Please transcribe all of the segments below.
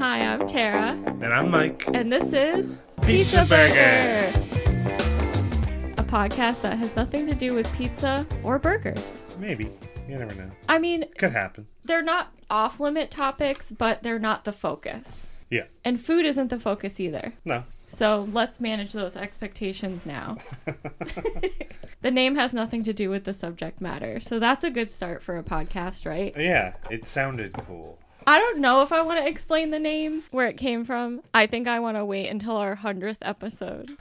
Hi, I'm Tara, And I'm Mike. and this is Pizza Burger. a podcast that has nothing to do with pizza or burgers. Maybe. You never know. I mean, Could happen. they're not off limit topics, but they're not the focus. Yeah. And food isn't the focus either. No. So let's manage those expectations now. the name has nothing to do with the subject matter. So that's a good start for a podcast, right? yeah, it sounded cool. I don't know if I want to explain the name, where it came from. I think I want to wait until our 100th episode.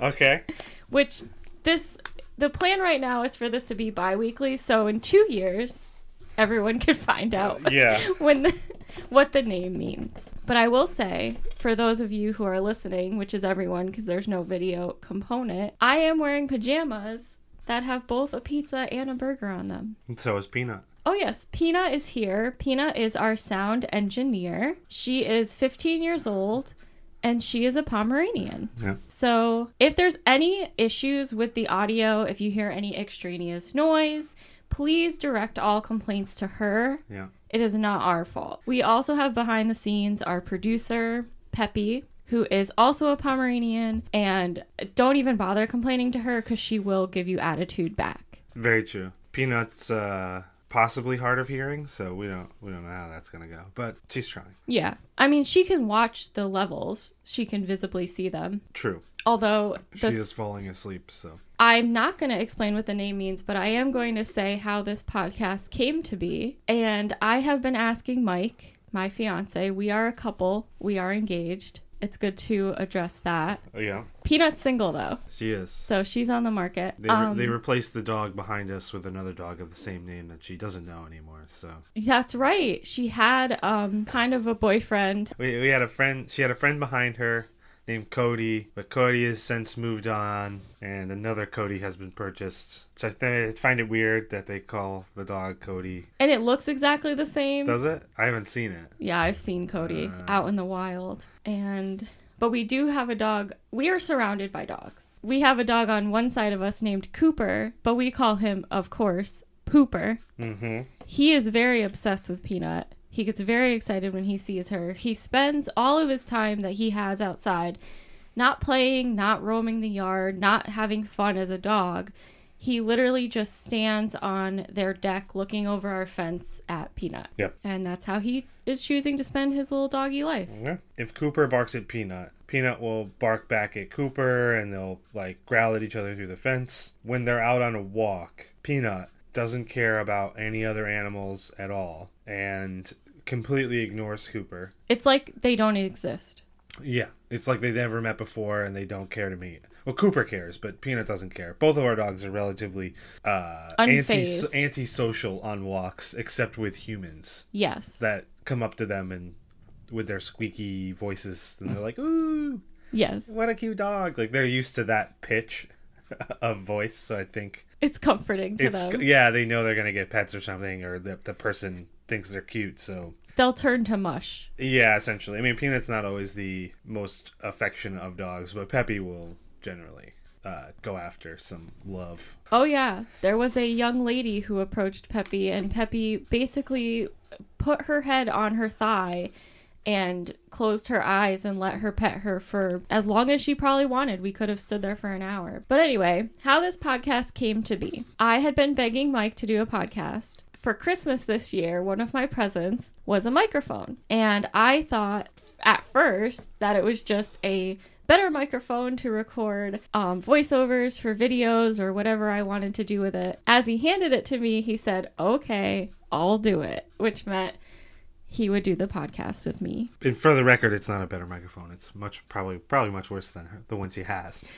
Okay. Which this the plan right now is for this to be bi-weekly, so in 2 years everyone can find out Yeah. when the, what the name means. But I will say, for those of you who are listening, which is everyone because there's no video component, I am wearing pajamas that have both a pizza and a burger on them. And so is Peanut. Oh, yes, Pina is here. Pina is our sound engineer. She is 15 years old and she is a Pomeranian. Yeah. So, if there's any issues with the audio, if you hear any extraneous noise, please direct all complaints to her. Yeah. It is not our fault. We also have behind the scenes our producer, Peppy, who is also a Pomeranian, and don't even bother complaining to her because she will give you attitude back. Very true. Peanut's uh possibly hard of hearing, so we don't we don't know how that's gonna go. But she's trying. Yeah. I mean, she can watch the levels, she can visibly see them. True. Although, She is falling asleep, so I'm not going to explain what the name means, but I am going to say how this podcast came to be. And I have been asking Mike, my fiance, we are a couple, we are engaged. It's good to address that. oh, yeah. Peanut's single though, She is. so she's on the market. They, re- Um, they replaced the dog behind us with another dog of the same name that she doesn't know anymore. So that's right. She had um kind of a boyfriend. we, we had a friend. She had a friend behind her named Cody, but Cody has since moved on, and another Cody has been purchased. Which I th- find it weird that they call the dog Cody. And it looks exactly the same. Does it? I haven't seen it. Yeah, I've seen Cody Uh. out in the wild. And but we do have a dog. We are surrounded by dogs. We have a dog on one side of us named Cooper, but we call him, of course, Pooper. Mm-hmm. He is very obsessed with Peanut. He gets very excited when he sees her. He spends all of his time that he has outside not playing, not roaming the yard, not having fun as a dog. He literally just stands on their deck looking over our fence at Peanut. Yep. And that's how he is choosing to spend his little doggy life. Yeah. If Cooper barks at Peanut, Peanut will bark back at Cooper, and they'll like growl at each other through the fence. When they're out on a walk, Peanut doesn't care about any other animals at all, and completely ignores Cooper. It's like they don't exist. Yeah, it's like they've never met before and they don't care to meet. Well, Cooper cares, but Peanut doesn't care. Both of our dogs are relatively uh, anti antisocial on walks, except with humans Yes. that come up to them and with their squeaky voices, and they're like, "Ooh, yes. what a cute dog!" Like they're used to that pitch of voice, so I think It's comforting to it's them. yeah, they know they're gonna get pets or something, or the the person thinks they're cute, so They'll turn to mush. Yeah, essentially. I mean, Peanut's not always the most affectionate of dogs, but Peppy will generally uh, go after some love. Oh yeah, there was a young lady who approached Peppy, and Peppy basically put her head on her thigh and closed her eyes and let her pet her for as long as she probably wanted. We could have stood there for an hour. But anyway, how this podcast came to be. I had been begging Mike to do a podcast. For Christmas this year, one of my presents was a microphone. And I thought at first that it was just a better microphone to record um, voiceovers for videos or whatever I wanted to do with it. As he handed it to me, he said, Okay, I'll do it, which meant he would do the podcast with me. And for the record, it's not a better microphone. It's much probably probably much worse than her, the one she has.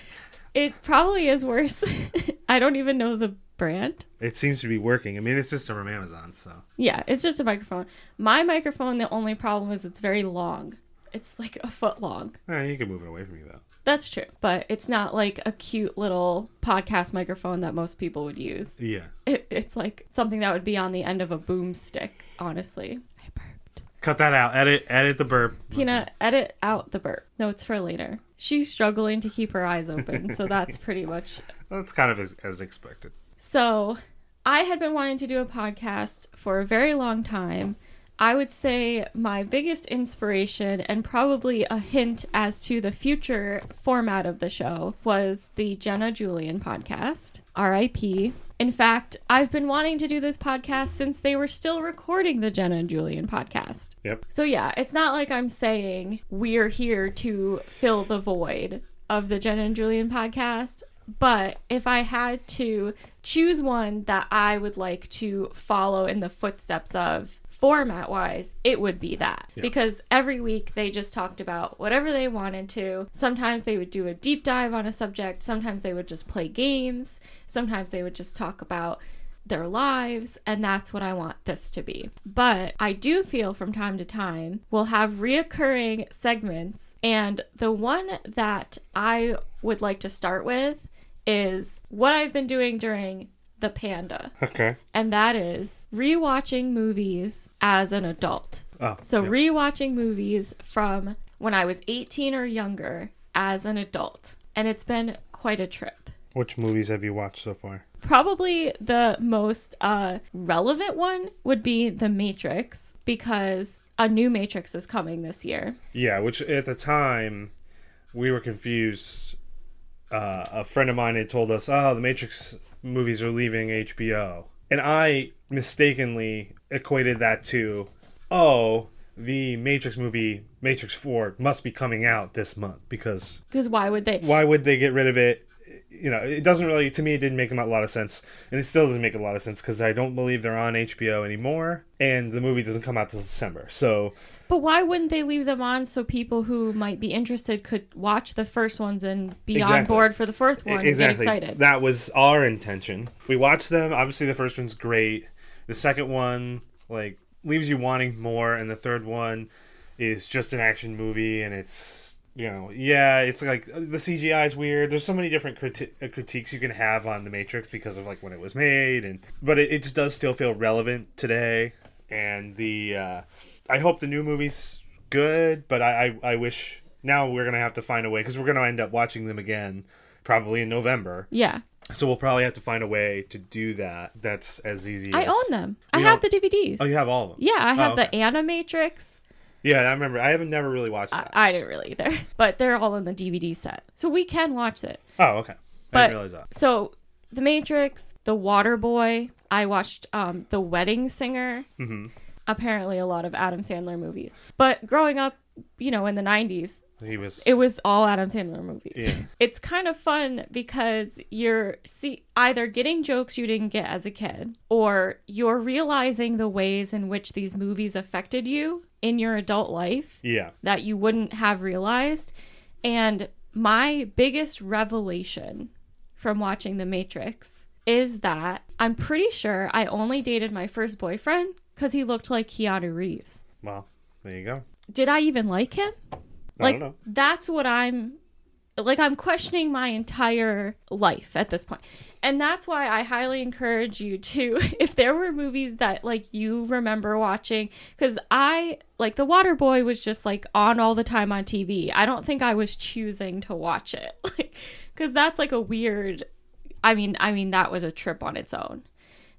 It probably is worse. I don't even know the brand. It seems to be working. I mean, it's just from Amazon, so Yeah, it's just a microphone. My microphone, the only problem is it's very long. It's like a foot long. eh, you can move it away from you though. That's true, but it's not like a cute little podcast microphone that most people would use. Yeah. It, it's like something that would be on the end of a boomstick, honestly. I burped. Cut that out. Edit edit the burp. Peanut, edit out the burp. No, it's for later. She's struggling to keep her eyes open, so that's pretty much. That's kind of as, as expected. So, I had been wanting to do a podcast for a very long time. I would say my biggest inspiration and probably a hint as to the future format of the show was the Jenna Julien podcast, RIP. In fact, I've been wanting to do this podcast since they were still recording the Jenna and Julien podcast. Yep. So, yeah, it's not like I'm saying we're here to fill the void of the Jenna and Julien podcast. But if I had to choose one that I would like to follow in the footsteps of format wise, it would be that. Yeah. Because every week they just talked about whatever they wanted to. Sometimes they would do a deep dive on a subject, sometimes they would just play games, sometimes they would just talk about their lives, and that's what I want this to be. But I do feel from time to time we'll have reoccurring segments, and the one that I would like to start with is what I've been doing during the panda, Okay. and that is rewatching movies as an adult. Oh. So yep. rewatching movies from when I was 18 or younger as an adult, and it's been quite a trip. Which movies have you watched so far? Probably the most uh, relevant one would be The Matrix because a new Matrix is coming this year. Yeah, which at the time we were confused. Uh, a friend of mine had told us, "Oh, the Matrix movies are leaving HBO," and I mistakenly equated that to, "Oh, the Matrix movie Matrix Four must be coming out this month because Because why would they? why would they get rid of it?" You know, it doesn't really to me. It didn't make a lot of sense, and it still doesn't make a lot of sense because I don't believe they're on HBO anymore, and the movie doesn't come out till December. So But why wouldn't they leave them on so people who might be interested could watch the first ones and be on board for the fourth one exactly. and get excited? That was our intention. We watched them. Obviously, the first one's great. The second one, like, leaves you wanting more, and the third one is just an action movie, and it's you know, yeah, it's like the CGI is weird. There's so many different criti- uh, critiques you can have on the Matrix because of like when it was made, and but it, it just does still feel relevant today. And the uh, I hope the new movie's good, but I, I I wish now we're gonna have to find a way because we're gonna end up watching them again probably in November. yeah. So we'll probably have to find a way to do that. That's as easy. I as... own them. I have the DVDs. Oh, you have all of them. yeah, I have Oh, okay. the Animatrix. Yeah, I remember. I haven't never really watched I, that. I didn't really either, but they're all in the DVD set, so we can watch it. oh, okay. I But didn't realize that. so, The Matrix, The Water Boy. I watched um, The Wedding Singer. hmm Apparently, a lot of Adam Sandler movies. But growing up, you know, in the '90s, He was. it was all Adam Sandler movies. Yeah. It's kind of fun because you're see either getting jokes you didn't get as a kid or you're realizing the ways in which these movies affected you in your adult life yeah. that you wouldn't have realized. And my biggest revelation from watching The Matrix is that I'm pretty sure I only dated my first boyfriend because he looked like Keanu Reeves. Well, there you go. Did I even like him? I like don't know. that's what I'm like I'm questioning my entire life at this point. And that's why I highly encourage you to if there were movies that like you remember watching cuz I like The Water Boy was just like on all the time on TV. I don't think I was choosing to watch it. Like cuz that's like a weird I mean I mean that was a trip on its own.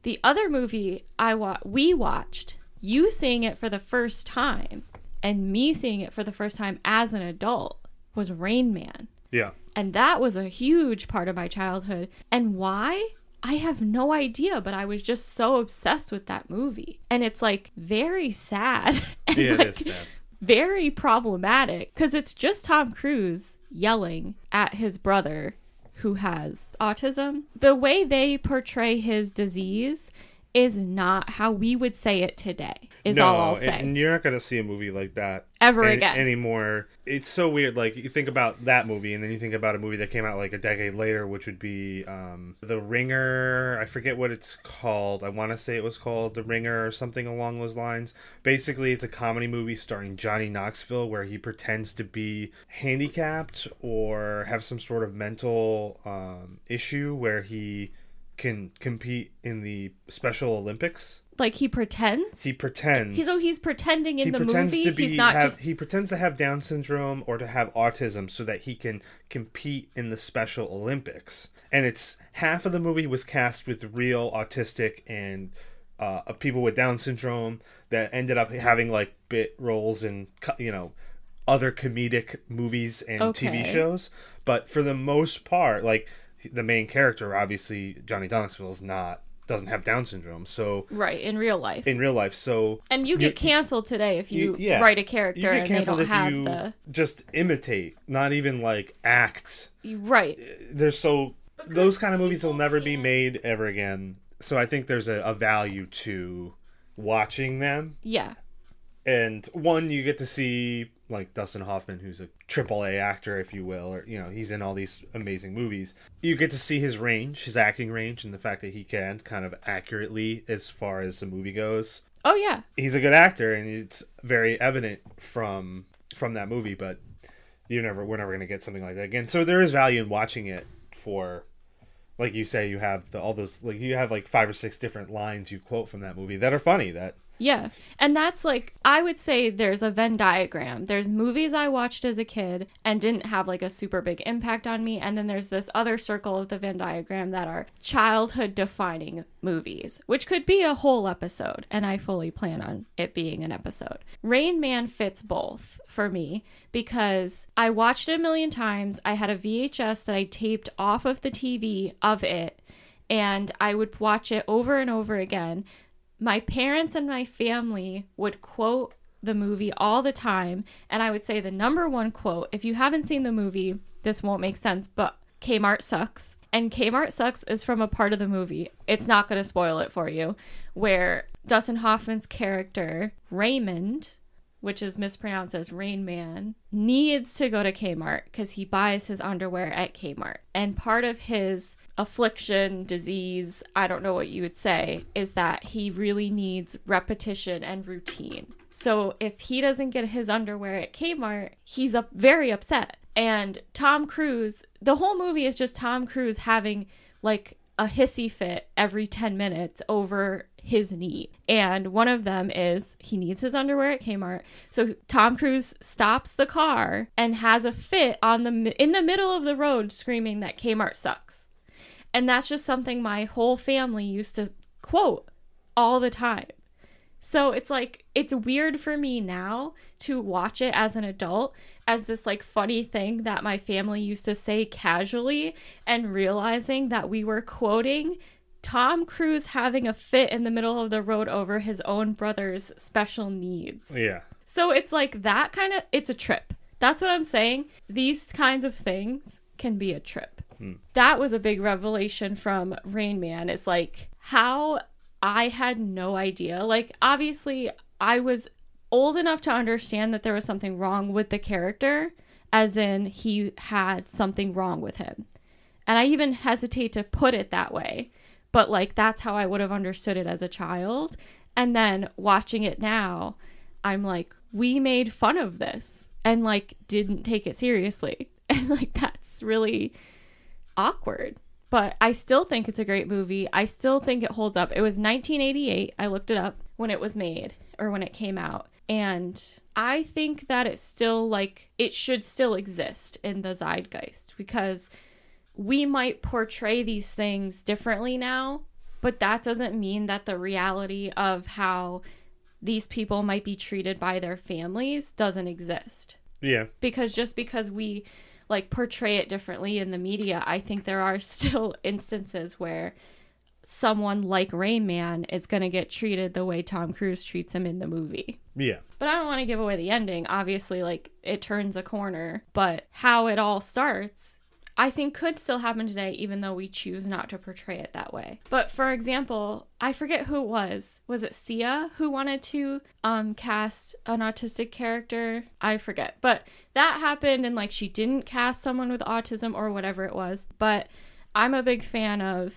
The other movie I wa- we watched, you seeing it for the first time and me seeing it for the first time as an adult was Rain Man. Yeah. And that was a huge part of my childhood. And why? I have no idea, but I was just so obsessed with that movie. And it's like very sad and Yeah, like it is sad. very problematic because it's just Tom Cruise yelling at his brother who has autism. The way they portray his disease is not how we would say it today, is all I'll say. and you're not gonna see a movie like that Ever any- again. anymore. It's so weird. Like you think about that movie, and then you think about a movie that came out like a decade later, which would be um, The Ringer. I forget what it's called. I want to say it was called The Ringer or something along those lines. Basically, it's a comedy movie starring Johnny Knoxville, where he pretends to be handicapped or have some sort of mental um, issue where he can compete in the Special Olympics. Like he pretends. He pretends. He's, so he's pretending in he the pretends movie. to be he's not have, just he pretends to have Down syndrome or to have autism so that he can compete in the Special Olympics. And it's half of the movie was cast with real autistic and uh, people with Down syndrome that ended up having like bit roles in you know other comedic movies and TV shows. But for the most part, like the main character, obviously Johnny Knoxville is not doesn't have Down syndrome. So Right, in real life. in real life, so and you get canceled today if you, you- yeah. write a character you character get and they canceled don't if you the just imitate, not even like act right. Uh, there's so those kind of movies will never be made ever again. So I think there's a, a value to watching them. Yeah. And one, you get to see like Dustin Hoffman, who's a triple A actor, if you will, or you know, he's in all these amazing movies. You get to see his range, his acting range, and the fact that he can kind of accurately, as far as the movie goes, Oh yeah. he's a good actor, and it's very evident from from that movie. But you never, we're never gonna get something like that again. So there is value in watching it for, like you say, you have the, all those like you have like five or six different lines you quote from that movie that are funny. That Yeah. And that's like, I would say there's a Venn diagram. There's movies I watched as a kid and didn't have like a super big impact on me. And then there's this other circle of the Venn diagram that are childhood defining movies, which could be a whole episode. And I fully plan on it being an episode. Rain Man fits both for me because I watched it a million times. I had a VHS that I taped off of the TV of it and I would watch it over and over again. My parents and my family would quote the movie all the time, and I would say the number one quote. If you haven't seen the movie, this won't make sense, but Kmart sucks. And Kmart sucks is from a part of the movie. It's not going to spoil it for you, where Dustin Hoffman's character, Raymond, which is mispronounced as Rain Man, needs to go to Kmart because he buys his underwear at Kmart. And part of his affliction, disease, I don't know what you would say, is that he really needs repetition and routine. So if he doesn't get his underwear at Kmart, he's up very upset. And Tom Cruise, the whole movie is just Tom Cruise having like a hissy fit every 10 minutes over his need. And one of them is he needs his underwear at Kmart. So Tom Cruise stops the car and has a fit on the in the middle of the road screaming that Kmart sucks. And that's just something my whole family used to quote all the time. So it's like it's weird for me now to watch it as an adult as this like funny thing that my family used to say casually and realizing that we were quoting Tom Cruise having a fit in the middle of the road over his own brother's special needs. yeah, So it's like that kind of it's a trip. That's what I'm saying. These kinds of things can be a trip. That was a big revelation from Rain Man. It's like how I had no idea. Like obviously I was old enough to understand that there was something wrong with the character as in he had something wrong with him. And I even hesitate to put it that way, but like that's how I would have understood it as a child. And then watching it now, I'm like, we made fun of this and like didn't take it seriously. And like that's really awkward. But I still think it's a great movie. I still think it holds up. It was 1988. I looked it up when it was made or when it came out. And I think that it's still like it should still exist in the zeitgeist because we might portray these things differently now, but that doesn't mean that the reality of how these people might be treated by their families doesn't exist yeah, because just because we like portray it differently in the media, I think there are still instances where someone like Rain Man is going to get treated the way Tom Cruise treats him in the movie. yeah, But I don't want to give away the ending. Obviously, like it turns a corner, but how it all starts, I think could still happen today, even though we choose not to portray it that way. But for example, I forget who it was. Was it Sia who wanted to um cast an autistic character? I forget. But that happened and like she didn't cast someone with autism or whatever it was. But I'm a big fan of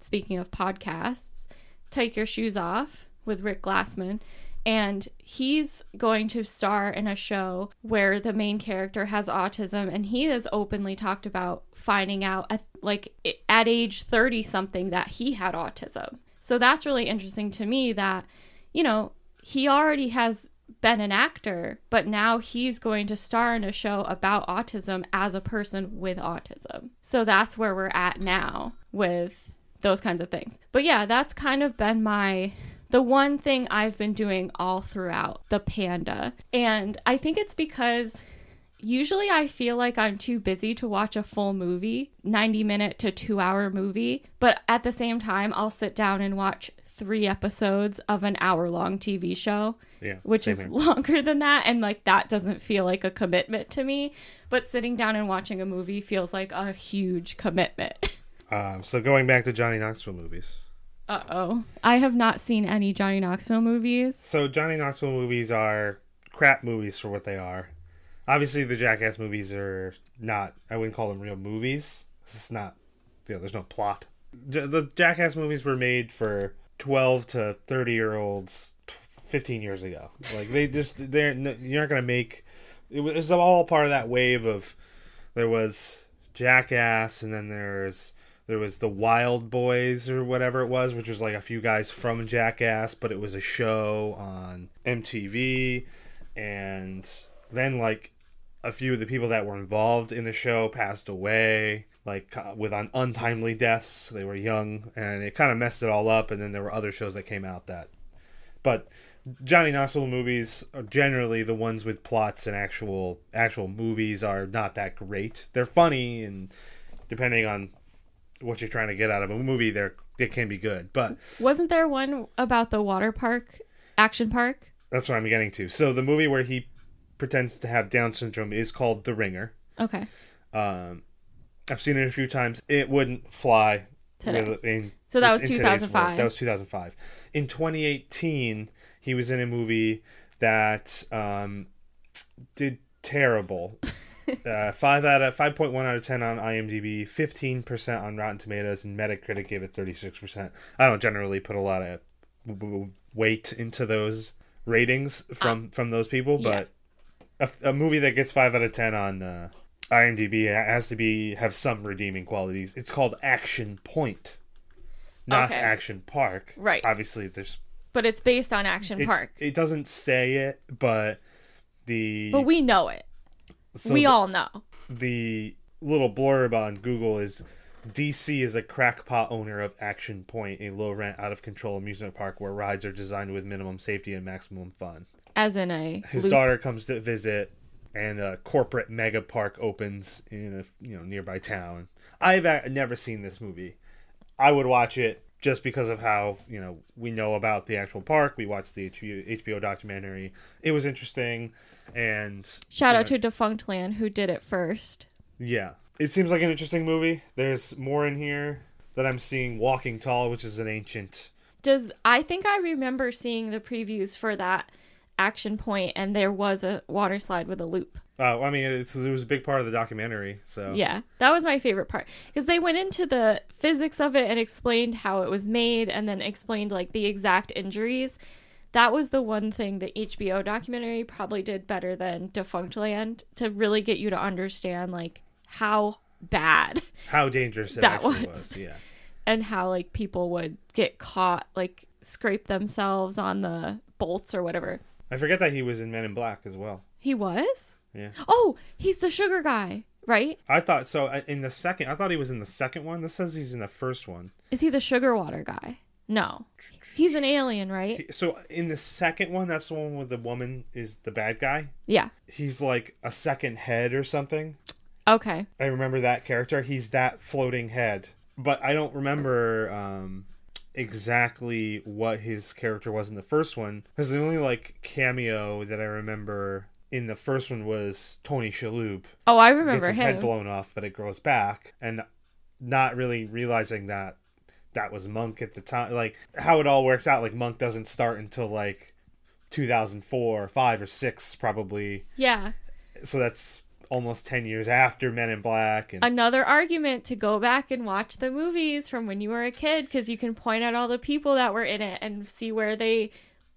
speaking of podcasts, Take Your Shoes Off with Rick Glassman. And he's going to star in a show where the main character has autism, and he has openly talked about finding out at, like at age 30 something that he had autism. So that's really interesting to me that, you know, he already has been an actor, but now he's going to star in a show about autism as a person with autism. So that's where we're at now with those kinds of things. But yeah, that's kind of been my the one thing I've been doing all throughout the panda. And I think it's because usually I feel like I'm too busy to watch a full movie, 90 minute to 2 hour movie, but at the same time I'll sit down and watch 3 episodes of an hour long TV show. Yeah, Which is here. longer than that, and like that doesn't feel like a commitment to me. But sitting down and watching a movie feels like a huge commitment. Um, so going back to Johnny Knoxville movies. Uh oh. I have not seen any Johnny Knoxville movies. So Johnny Knoxville movies are crap movies for what they are. Obviously, the Jackass movies are not. I wouldn't call them real movies. It's not. You know, there's no plot. The Jackass movies were made for twelve to thirty year olds, fifteen years ago. Like they just they're you're not gonna make. It was all part of that wave of. There was Jackass, and then there's there was the Wild Boys or whatever it was, which was like a few guys from Jackass, but it was a show on MTV, and then like a few of the people that were involved in the show passed away, like with un- untimely deaths. They were young, and it kind of messed it all up. And then there were other shows that came out that, but Johnny Knoxville movies are generally the ones with plots and actual actual movies are not that great. They're funny and depending on what you're trying to get out of a movie, there it can be good. But Wasn't there one about the water park, action park? that's what I'm getting to. So the movie where he pretends to have Down syndrome is called The Ringer. Okay. Um, I've seen it a few times. It wouldn't fly Today. in So that was in 2005. That was 2005. In 2018, he was in a movie that um, did terrible. uh, five out of five point one out of ten on IMDb, fifteen percent on Rotten Tomatoes, and Metacritic gave it thirty six percent. I don't generally put a lot of weight into those ratings from from those people, yeah. but a, a movie that gets five out of ten on uh, IMDb has to be have some redeeming qualities. It's called Action Point, not Okay. Action Park. Right. Obviously, there's But it's based on Action Park. It doesn't say it, but the But we know it. So we the, all know. the little blurb on Google is DC is a crackpot owner of Action Point, a low rent, out of control amusement park where rides are designed with minimum safety and maximum fun. As in a His loop. daughter comes to visit, and a corporate mega park opens in a you know nearby town. I've never seen this movie. I would watch it just because of how you know we know about the actual park. We watched the HBO, HBO documentary. It was interesting, and Shout out know, to Defunctland who did it first. yeah. It seems like an interesting movie. There's more in here that I'm seeing. Walking Tall, which is an ancient. Does I think I remember seeing the previews for that action point and there was a water slide with a loop. Uh, I mean, it's, it was a big part of the documentary. So Yeah, that was my favorite part because they went into the physics of it and explained how it was made and then explained like the exact injuries. That was the one thing the HBO documentary probably did better than Defunctland to really get you to understand like how bad how dangerous it That actually was. was. Yeah. and how like people would get caught like scrape themselves on the bolts or whatever. I forget that he was in Men in Black as well. He was? Yeah. Oh, he's the sugar guy, right? I thought so. uh, In the second, I thought he was in the second one. This says he's in the first one. Is he the sugar water guy? No. He's an alien, right? So in the second one, that's the one where the woman is the bad guy. Yeah. He's like a second head or something. Okay. I remember that character. He's that floating head, but I don't remember um, exactly what his character was in the first one. Because the only like cameo that I remember in the first one was Tony Shalhoub. Oh, I remember gets his head blown off, but it grows back, and not really realizing that that was Monk at the time. Like how it all works out. Like Monk doesn't start until like 2004, five or six probably. Yeah. So that's almost 10 years after Men in Black, and Another argument to go back and watch the movies from when you were a kid because you can point out all the people that were in it and see where they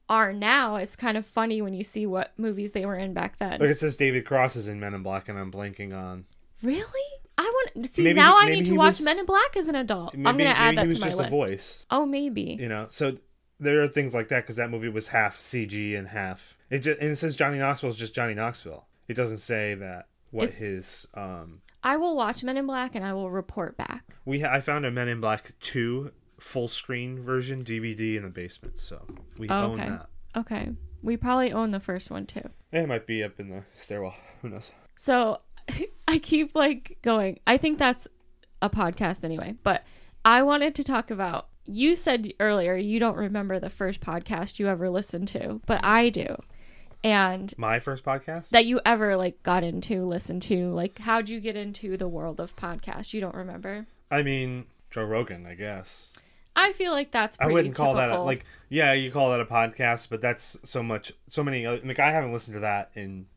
are now. It's kind of funny when you see what movies they were in back then. Look, it says David Cross is in Men in Black, and I'm blanking on. Really? I want see Maybe now. I need to watch was- Men in Black as an adult. Maybe, I'm gonna add that he was to my just list. a voice, Oh, maybe. you know. So there are things like that because that movie was half CG and half. It just, and it says Johnny Knoxville is just Johnny Knoxville. It doesn't say that what Is- his um I will watch Men in Black and I will report back. We ha- I found a Men in Black two full screen version DVD in the basement, so we Oh, own okay. that. Okay. We probably own the first one too. It might be up in the stairwell. Who knows? So I keep like going. I think that's a podcast anyway, but I wanted to talk about you said earlier you don't remember the first podcast you ever listened to, but I do. And My first podcast. that you ever like got into, listened to, like how'd you get into the world of podcasts? You don't remember? I mean, Joe Rogan, I guess. I feel like that's I wouldn't call that a, like yeah, you call that a podcast, but that's so much, so many. Other, like I haven't listened to that in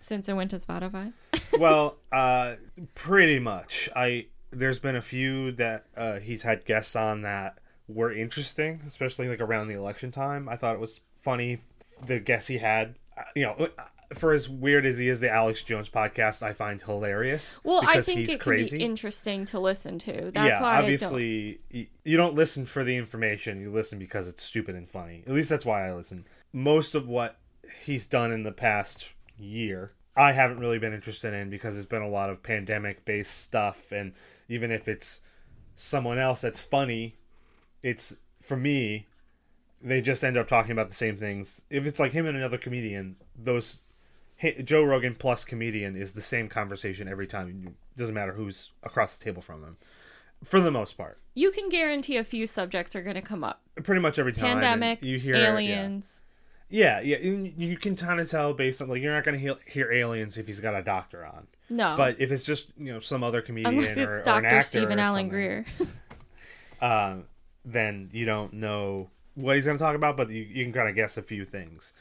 since it went to Spotify. well, uh, pretty much. I there's been a few that uh, he's had guests on that were interesting, especially like around the election time. I thought it was funny the guests he had. Uh, You know, for as weird as he is, the Alex Jones podcast I find hilarious. Well, I think he's it crazy. can be interesting to listen to. That's yeah, why obviously y- you don't listen for the information. You listen because it's stupid and funny. At least that's why I listen. Most of what he's done in the past year, I haven't really been interested in because it's been a lot of pandemic based stuff and even if it's someone else that's funny, it's for me they just end up talking about the same things. If it's like him and another comedian, those hi- Joe Rogan plus comedian is the same conversation every time. It doesn't matter who's across the table from them, for the most part. You can guarantee a few subjects are going to come up. Pretty much every time. Pandemic, you hear aliens. Yeah, yeah. yeah you, can kind of tell based on like you're not going to hear, aliens if he's got a doctor on. No. But if it's just you know some other comedian Unless or, it's or an Dr. actor Stephen Allen Greer. um, then you don't know what he's going to talk about, but you, you can kind of guess a few things.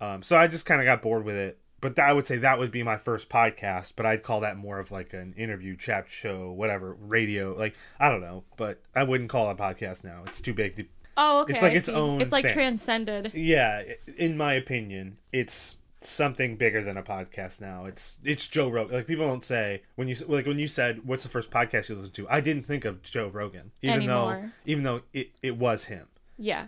Um, so I just kind of got bored with it. But I would say that would be my first podcast, but I'd call that more of like an interview, chat show, whatever, radio. Like I don't know, but I wouldn't call it a podcast now. It's too big to. oh, okay. It's like I its see. own It's like thing. transcended. Yeah, in my opinion, it's something bigger than a podcast now. It's it's Joe Rogan. Like people don't say when you like when you said what's the first podcast you listen to. I didn't think of Joe Rogan, even though even though it, it was him Yeah.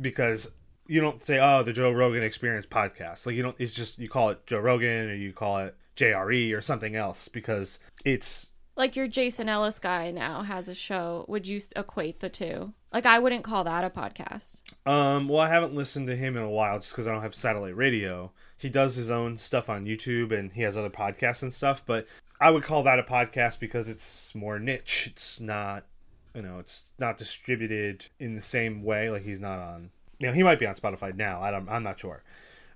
because you don't say oh the Joe Rogan Experience podcast. Like you don't. It's just you call it Joe Rogan or you call it JRE or something else because it's Like your Jason Ellis guy now has a show. Would you equate the two? Like I wouldn't call that a podcast. Um, well, I haven't listened to him in a while just because I don't have satellite radio. He does his own stuff on YouTube and he has other podcasts and stuff, but I would call that a podcast because it's more niche. It's not, you know, it's not distributed in the same way. Like he's not on, you know, he might be on Spotify now. I don't, I'm not sure.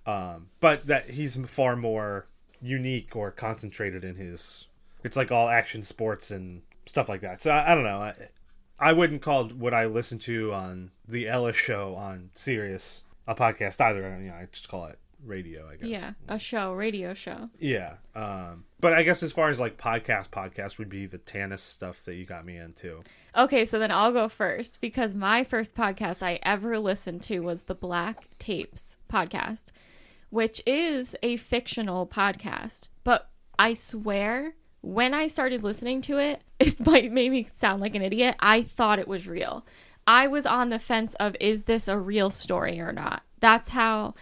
Um, but that he's far more unique or concentrated in his. It's like all action sports and stuff like that. So I, I don't know. I, I wouldn't call what I listen to on the Ellis show on Sirius a podcast either. You know, I just call it radio. I guess. Yeah, a show, radio show. Yeah. Um, but I guess as far as like podcast, podcast would be the Tanis stuff that you got me into. Okay, so then I'll go first because my first podcast I ever listened to was the Black Tapes podcast, which is a fictional podcast. But I swear, when I started listening to it, it might make me sound like an idiot. I thought it was real. I was on the fence of is this a real story or not? That's how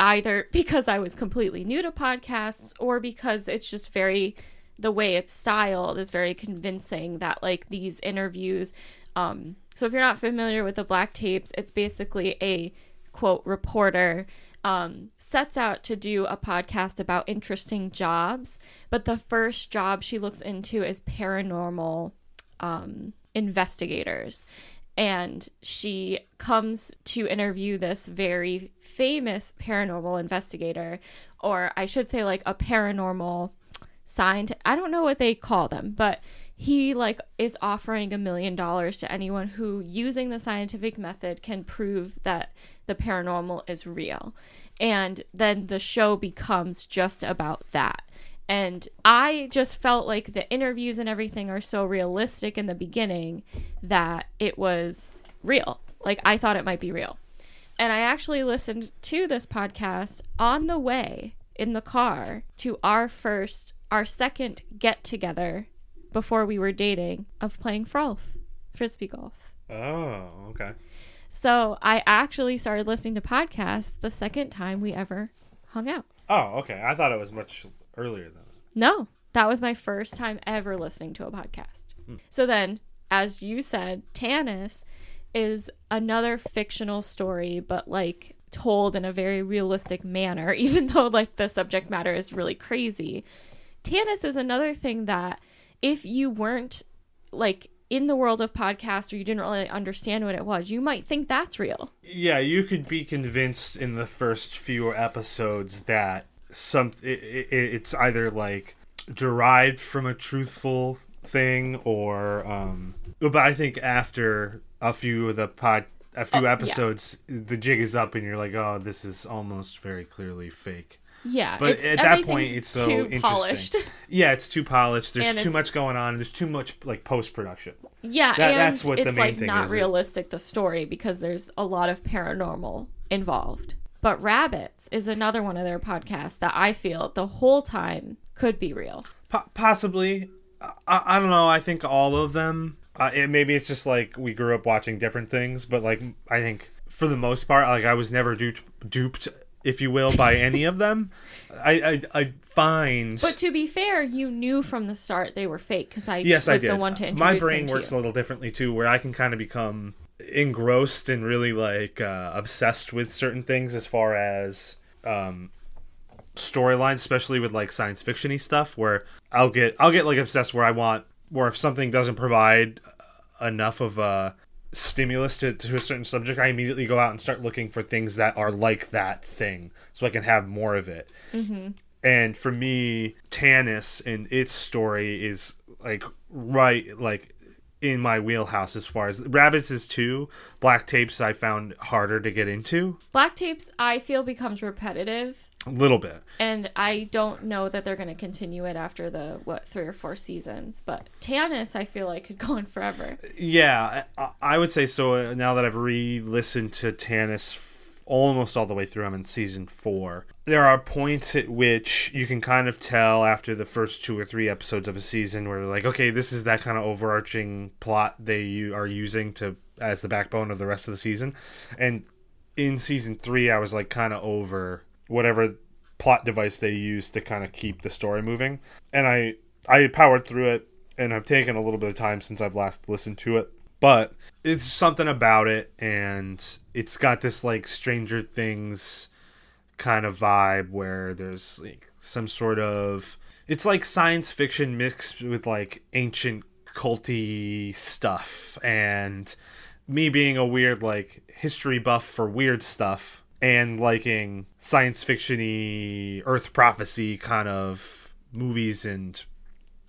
either because I was completely new to podcasts or because it's just very the way it's styled is very convincing that like these interviews um so if you're not familiar with the black tapes it's basically a quote reporter um sets out to do a podcast about interesting jobs but the first job she looks into is paranormal um investigators. And she comes to interview this very famous paranormal investigator or i should say like a paranormal scientist i don't know what they call them but he like is offering a million dollars to anyone who using the scientific method can prove that the paranormal is real and then the show becomes just about that and I just felt like the interviews and everything are so realistic in the beginning that it was real. Like I thought it might be real. And I actually listened to this podcast on the way in the car to our first, our second get together before we were dating of playing Frolf, frisbee golf. Oh, okay. So I actually started listening to podcasts the second time we ever hung out. Oh, okay. I thought it was much earlier than that. No, that was my first time ever listening to a podcast. Hmm. So then, as you said, Tanis is another fictional story, but like told in a very realistic manner, even though like the subject matter is really crazy. Tanis is another thing that if you weren't like in the world of podcasts or you didn't really understand what it was, you might think that's real. Yeah, you could be convinced in the first few episodes that some it, it, it's either like derived from a truthful thing or um but I think after a few of the pod a few yeah. episodes the jig is up and you're like, "Oh, this is almost very clearly fake." Yeah, But it's- at that point, it's so too interesting. polished. Yeah, it's too polished. There's And too much going on. There's too much like post production. Yeah, That- and that's what the it's main like thing not is. realistic the story because there's a lot of paranormal involved. But Rabbits is another one of their podcasts that I feel the whole time could be real. Po- possibly, I-, I don't know. I think all of them. Uh, it, maybe it's just like we grew up watching different things, but like I think for the most part, like I was never duped, duped if you will, by any of them. I I, I find. But to be fair, you knew from the start they were fake because I yes, was I did. the one to introduce My brain works a little differently too, where I can kind of become engrossed and really like uh, obsessed with certain things as far as um, storylines, especially with like science fictiony stuff, where I'll get I'll get like obsessed where I want where if something doesn't provide enough of a stimulus to, to a certain subject, I immediately go out and start looking for things that are like that thing, so I can have more of it. Mm-hmm. And for me, Tanis and its story is like right like in my wheelhouse as far as rabbits is too. Black tapes I found harder to get into Black Tapes, I feel becomes repetitive, a little bit. and I don't know that they're going to continue it after the what three or four seasons. But Tanis, I feel like could go on forever. Yeah, I, I would say so. uh, Now that I've re-listened to Tanis almost all the way through, I'm in season four. There are points at which you can kind of tell after the first two or three episodes of a season where like, okay, this is that kind of overarching plot they are using to as the backbone of the rest of the season. And in season three, I was like kind of over whatever plot device they used to kind of keep the story moving, and I I powered through it, and I've taken a little bit of time since I've last listened to it, but it's something about it, and it's got this like Stranger Things kind of vibe where there's like some sort of it's like science fiction mixed with like ancient culty stuff. And me being a weird like history buff for weird stuff and liking science fictiony earth prophecy kind of movies and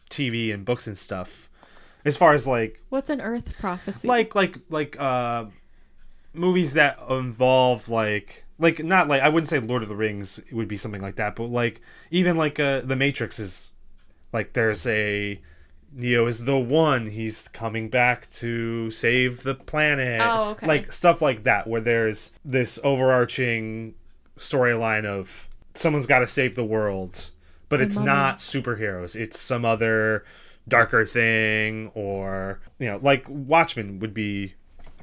TV and books and stuff as far as like What's an Earth prophecy? like like like uh movies that involve like like not like I wouldn't say Lord of the Rings would be something like that, but like even like uh the Matrix is like there's a Neo is the one. He's coming back to save the planet. Oh, okay. Like stuff like that, where there's this overarching storyline of someone's got to save the world, but it's not superheroes. It's some other darker thing, or you know, like Watchmen would be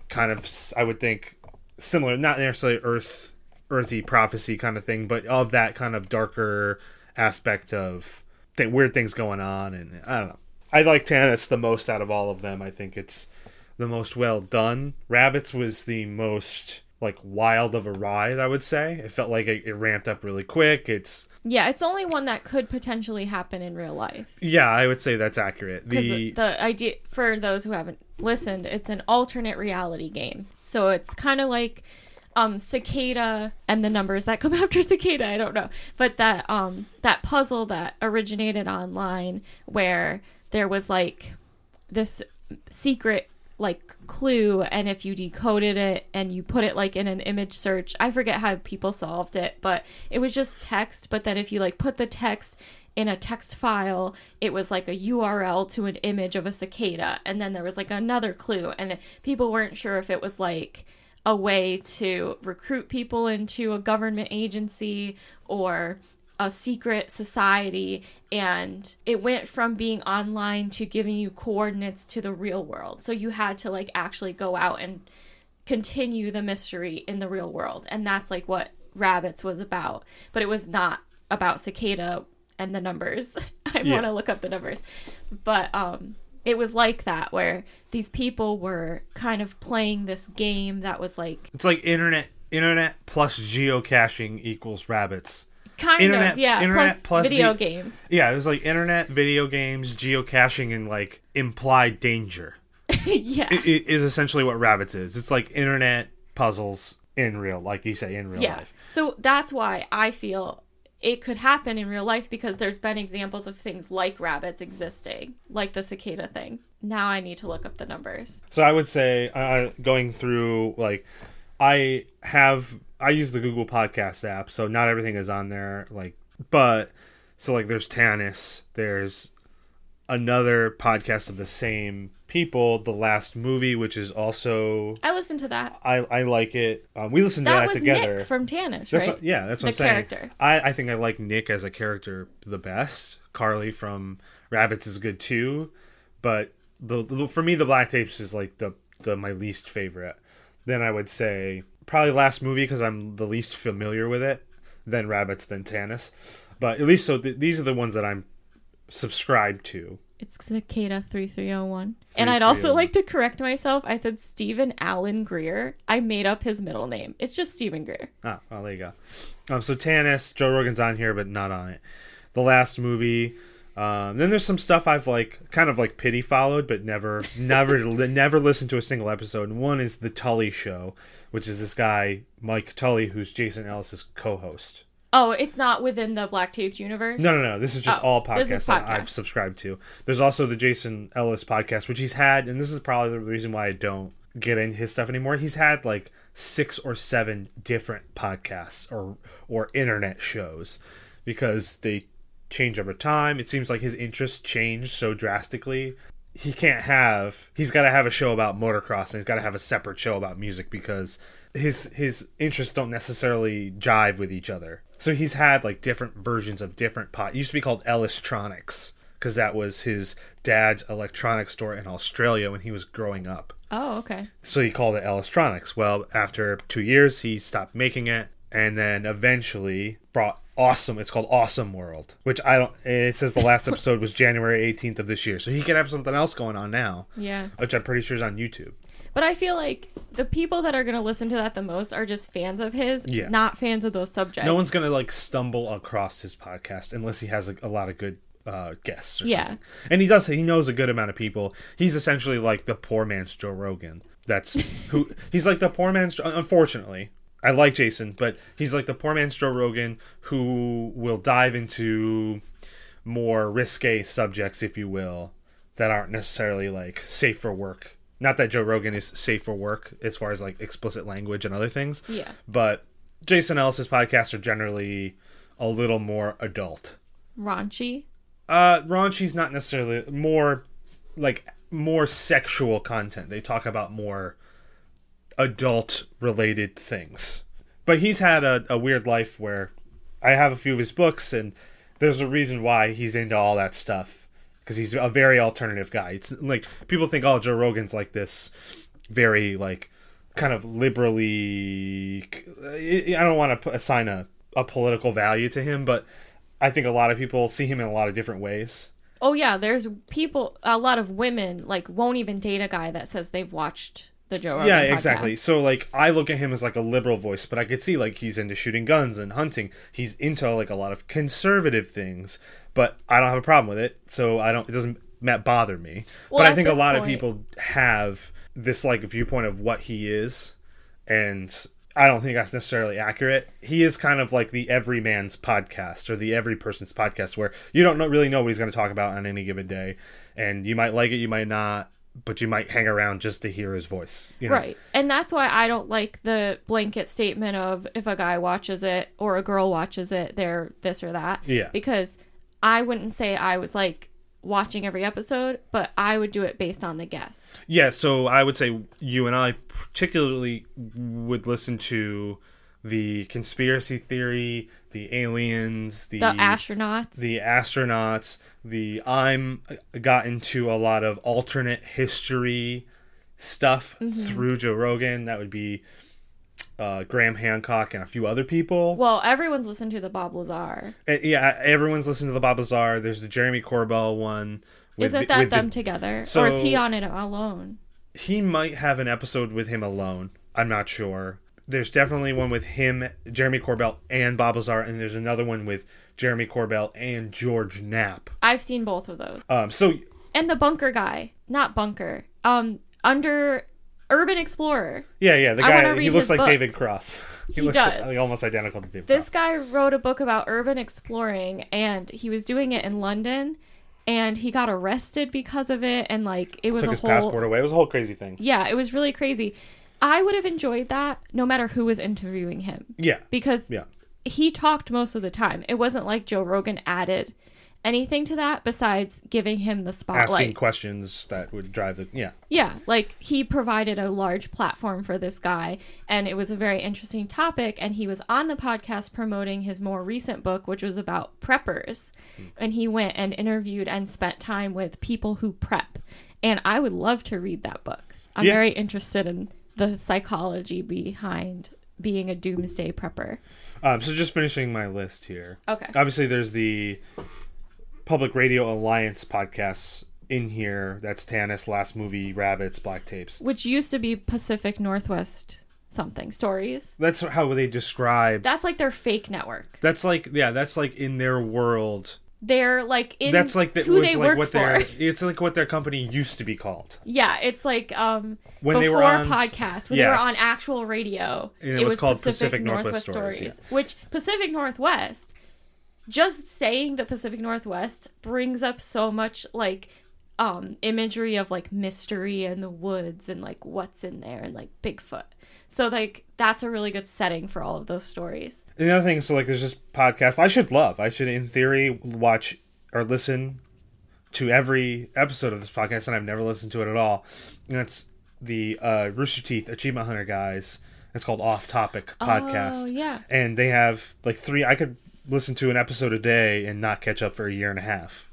kind of, I would think, similar. Not necessarily Earth, earthy prophecy kind of thing, but of that kind of darker aspect of th- weird things going on, and I don't know. I like Tanis the most out of all of them. I think it's the most well done. Rabbits was the most like wild of a ride. I would say it felt like it, it ramped up really quick. It's yeah, it's only one that could potentially happen in real life. yeah, I would say that's accurate. The the idea, for those who haven't listened, it's an alternate reality game. So it's kind of like um cicada and the numbers that come after cicada i don't know but that um that puzzle that originated online where there was like this secret like clue and if you decoded it and you put it like in an image search i forget how people solved it but it was just text but then if you like put the text in a text file it was like a url to an image of a cicada and then there was like another clue and people weren't sure if it was like a way to recruit people into a government agency or a secret society and it went from being online to giving you coordinates to the real world. So you had to like actually go out and continue the mystery in the real world. And that's like what rabbits was about. But it was not about cicada and the numbers. I Yeah. want to look up the numbers. But um it was like that where these people were kind of playing this game that was like It's like internet internet plus geocaching equals rabbits. Kind Internet- of yeah internet plus plus video games Yeah, it was like internet, video games, geocaching, and like implied danger. yeah i- i- is essentially what rabbits is. It's like internet puzzles in real, like you say, in real yeah life. so that's why i feel it could happen in real life because there's been examples of things like rabbits existing like the cicada thing now i need to look up the numbers So I would say, uh, going through like, I have I use the Google Podcast app, so not everything is on there. Like, but so like, there's Tanis, there's another podcast of the same people, The Last Movie, which is also i listened to that I I like it. Um, we listened to that that, was together. nick from Tanis That's right what, yeah, that's what The I'm saying. character. I, I think I like Nick as a character the best. Carly from Rabbits is good too, but the, the for me the Black Tapes is like the the my least favorite. Then I would say probably last movie because I'm the least familiar with it. Then Rabbits, then Tanis. But at least so th- these are the ones that I'm subscribed to. It's Cicada 3301. And I'd also like to correct myself. I said Steven Allen Greer. I made up his middle name. It's just Steven Greer. Ah, well, there you go. Um, so Tanis, Joe Rogan's on here, but not on it. The last movie. Um, then there's some stuff I've like kind of like pity followed, but never, never, never listened to a single episode. And one is the Tully Show, which is this guy Mike Tully, who's Jason Ellis's co-host. Oh, it's not within the Black Taped universe? No, no, no. This is just Oh, all podcasts is that podcast. I've subscribed to. There's also the Jason Ellis podcast, which he's had, and this is probably the reason why I don't get into his stuff anymore. He's had like six or seven different podcasts or or internet shows because they change over time. It seems like his interests change so drastically. He can't have. He's got to have a show about motocross, and he's got to have a separate show about music because his his interests don't necessarily jive with each other. So he's had like different versions of different pot. It used to be called Ellistronics because that was his dad's electronics store in Australia when he was growing up. Oh, okay. So he called it Ellistronics. Well, after two years, he stopped making it, and then eventually brought Awesome. It's called Awesome World, which I don't. It says the last episode was January 18th of this year, so he could have something else going on now, Yeah. which I'm pretty sure is on YouTube. But I feel like the people that are going to listen to that the most are just fans of his, Yeah. not fans of those subjects. No one's gonna like stumble across his podcast unless he has a, a lot of good uh, guests. Or Yeah. something. and he does. He knows a good amount of people. He's essentially like the poor man's Joe Rogan. That's who he's like the poor man's. Unfortunately, I like Jason, but he's like the poor man's Joe Rogan who will dive into more risque subjects, if you will, that aren't necessarily like safe for work. Not that Joe Rogan is safe for work as far as like explicit language and other things. Yeah. But Jason Ellis's podcasts are generally a little more adult. Raunchy. Uh, raunchy's not necessarily more like more sexual content. They talk about more adult related things. But he's had a, a weird life where I have a few of his books, and there's a reason why he's into all that stuff because he's a very alternative guy. It's like people think, oh, Joe Rogan's like this very like kind of liberally. I don't want to assign a, a political value to him, but I think a lot of people see him in a lot of different ways. Oh, yeah. There's people, a lot of women, like, won't even date a guy that says they've watched the Joe Rogan yeah, podcast. exactly. So like I look at him as like a liberal voice, but I could see like he's into shooting guns and hunting. He's into like a lot of conservative things, but I don't have a problem with it. So I don't. It doesn't bother me. Well, but I think a lot of people have this like viewpoint of what he is, and I don't think that's necessarily accurate. He is kind of like the everyman's podcast or the every person's podcast, where you don't know, really know what he's going to talk about on any given day, and you might like it, you might not, but you might hang around just to hear his voice. You know? Right. And that's why I don't like the blanket statement of if a guy watches it or a girl watches it, they're this or that. Yeah. Because I wouldn't say I was like watching every episode, but I would do it based on the guest. Yeah, so I would say you and I particularly would listen to the conspiracy theory, the aliens, the The astronauts. the astronauts, the I'm got into a lot of alternate history stuff Mm-hmm. through Joe Rogan. That would be uh, Graham Hancock and a few other people. well, everyone's listened to the Bob Lazar. Uh, yeah, everyone's listened to the Bob Lazar. There's the Jeremy Corbell one with Isn't the- that with the- them together, or is he on it alone? he might have an episode with him alone. I'm not sure. There's definitely one with him, Jeremy Corbell, and Bob Lazar, and there's another one with Jeremy Corbell and George Knapp. I've seen both of those. Um, so And the bunker guy, not bunker, um, under Urban Explorer. yeah, yeah, the guy he looks like book. David Cross. he, He looks does. like almost identical to David This Cross. guy wrote a book about urban exploring, and he was doing it in London, and he got arrested because of it, and like it was Took his whole passport away. It was a whole crazy thing. yeah, it was really crazy. I would have enjoyed that no matter who was interviewing him Yeah, because yeah, he talked most of the time. It wasn't like Joe Rogan added anything to that besides giving him the spotlight. asking questions that would drive the yeah. Yeah, like he provided a large platform for this guy, and it was a very interesting topic. And he was on the podcast promoting his more recent book, which was about preppers. Hmm. And he went and interviewed and spent time with people who prep. And I would love to read that book. I'm Yeah. very interested in the psychology behind being a doomsday prepper. Um, so just finishing my list here. Okay. Obviously, there's the Public Radio Alliance podcasts in here. That's Tanis, Last Movie, Rabbits, Black Tapes. Which used to be Pacific Northwest something stories. That's how they describe. That's like their fake network. That's like yeah. That's like in their world. They're like in That's like that who was they like work what for. their. It's like what their company used to be called. Yeah, it's like um When before they were on- podcasts, when they were on actual radio, And it was called Pacific Northwest Stories, which Pacific Northwest just saying the Pacific Northwest brings up so much like um imagery of like mystery and the woods and like what's in there and like Bigfoot. So like that's a really good setting for all of those stories. The other thing, so like there's this podcast I should love. I should, in theory, watch or listen to every episode of this podcast, and I've never listened to it at all. And that's the uh, Rooster Teeth Achievement Hunter guys. It's called Off Topic Podcast. Oh, yeah. And they have like three. I could listen to an episode a day and not catch up for a year and a half.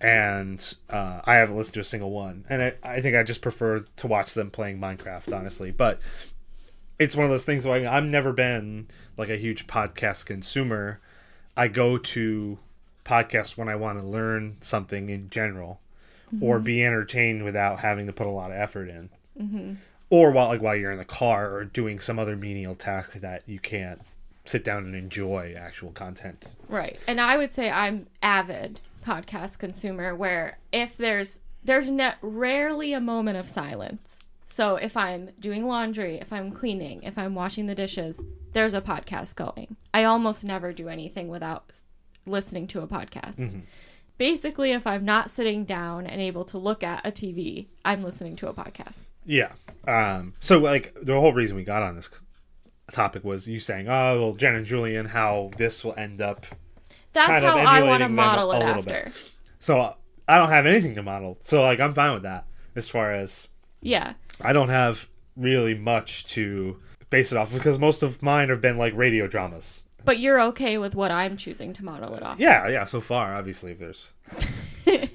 And uh, I haven't listened to a single one. And I, I think I just prefer to watch them playing Minecraft, honestly. But it's one of those things where I've never been like a huge podcast consumer. I go to podcasts when I want to learn something in general, or mm-hmm. be entertained without having to put a lot of effort in, mm-hmm. or while like while you're in the car or doing some other menial task that you can't sit down and enjoy actual content. Right. And I would say I'm avid podcast consumer where if there's there's ne- rarely a moment of silence. So if I'm doing laundry, if I'm cleaning, if I'm washing the dishes, there's a podcast going. I almost never do anything without listening to a podcast. Basically, if I'm not sitting down and able to look at a TV, I'm listening to a podcast. Yeah. Um. So like the whole reason we got on this topic was you saying, "Oh, well, Jenn and Julien, how this will end up." That's Kind of how I want to model a it little after. bit. So I don't have anything to model. So like I'm fine with that. As far as Yeah. I don't have really much to base it off of because most of mine have been like radio dramas. But you're okay with what I'm choosing to model it off. Yeah, yeah. So far, obviously, if there's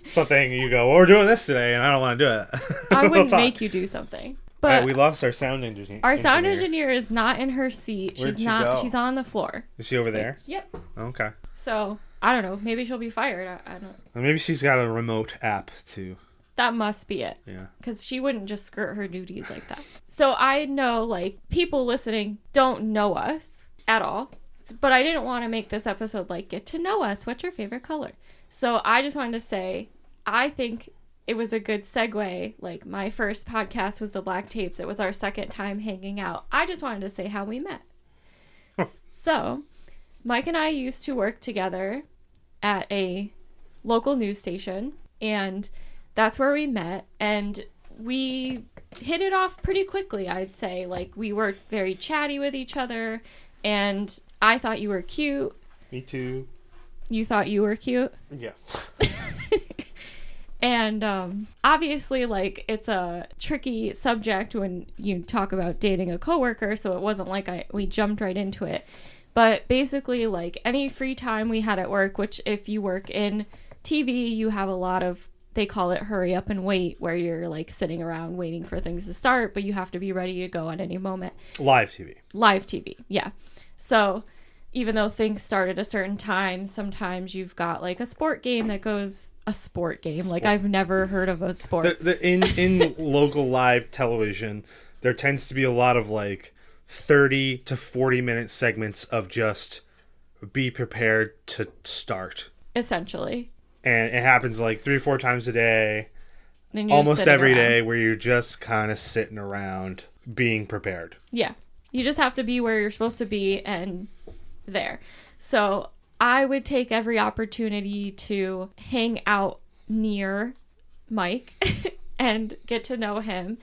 something you go, well, we're doing this today, and I don't want to do it. I We'll wouldn't talk. make you do something. All right, But we lost our sound engineer. Our sound engineer is not in her seat. Where'd she's she not. go? She's on the floor. Is she over there? Yep. Okay. So I don't know. Maybe she'll be fired. I, I don't. Well, maybe she's got a remote app too. That must be it. Yeah. Because she wouldn't just skirt her duties like that. So I know like people listening don't know us at all. But I didn't want to make this episode like get to know us. What's your favorite color? So I just wanted to say I think it was a good segue. Like my first podcast was the Black Tapes. It was our second time hanging out. I just wanted to say how we met. so Mike and I used to work together at a local news station and that's where we met and we hit it off pretty quickly i'd say like we were very chatty with each other and i thought you were cute Me too. you thought you were cute Yeah. and um, obviously like it's a tricky subject when you talk about dating a coworker so it wasn't like I we jumped right into it but basically like any free time we had at work which if you work in tv you have a lot of they call it hurry up and wait where you're like sitting around waiting for things to start but you have to be ready to go at any moment Live TV. live TV. Yeah. So even though things start at a certain time, sometimes you've got like a sport game that goes a sport game. Like I've never heard of a sport. The, the, in in local live television, there tends to be a lot of like thirty to forty minute segments of just be prepared to start, essentially. And it happens like three or four times a day, And you're just almost every around. day, where you're just kind of sitting around being prepared. Yeah. You just have to be where you're supposed to be and there. So I would take every opportunity to hang out near Mike and get to know him.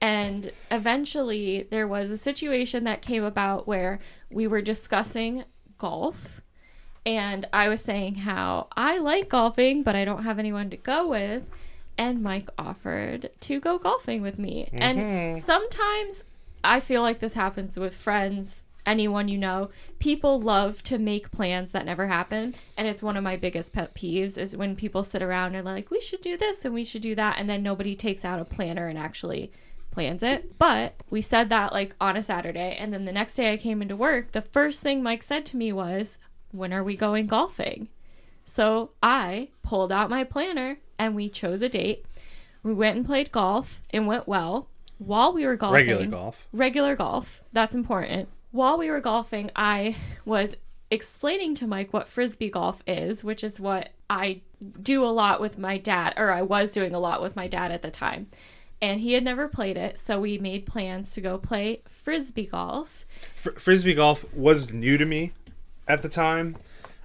And eventually there was a situation that came about where we were discussing golf. And I was saying how I like golfing, but I don't have anyone to go with. And Mike offered to go golfing with me. And mm-hmm. sometimes I feel like this happens with friends, anyone you know. People love to make plans that never happen, and it's one of my biggest pet peeves is when people sit around and like, "We should do this and we should do that," and then nobody takes out a planner and actually plans it. But we said that like on a Saturday, and then the next day I came into work, the first thing Mike said to me was, "When are we going golfing?" So I pulled out my planner and we chose a date. We went and played golf. It went well. While we were golfing, Regular golf. regular golf, that's important. While we were golfing, I was explaining to Mike what frisbee golf is, which is what I do a lot with my dad, or I was doing a lot with my dad at the time. And he had never played it, so we made plans to go play frisbee golf. Fr- frisbee golf was new to me at the time.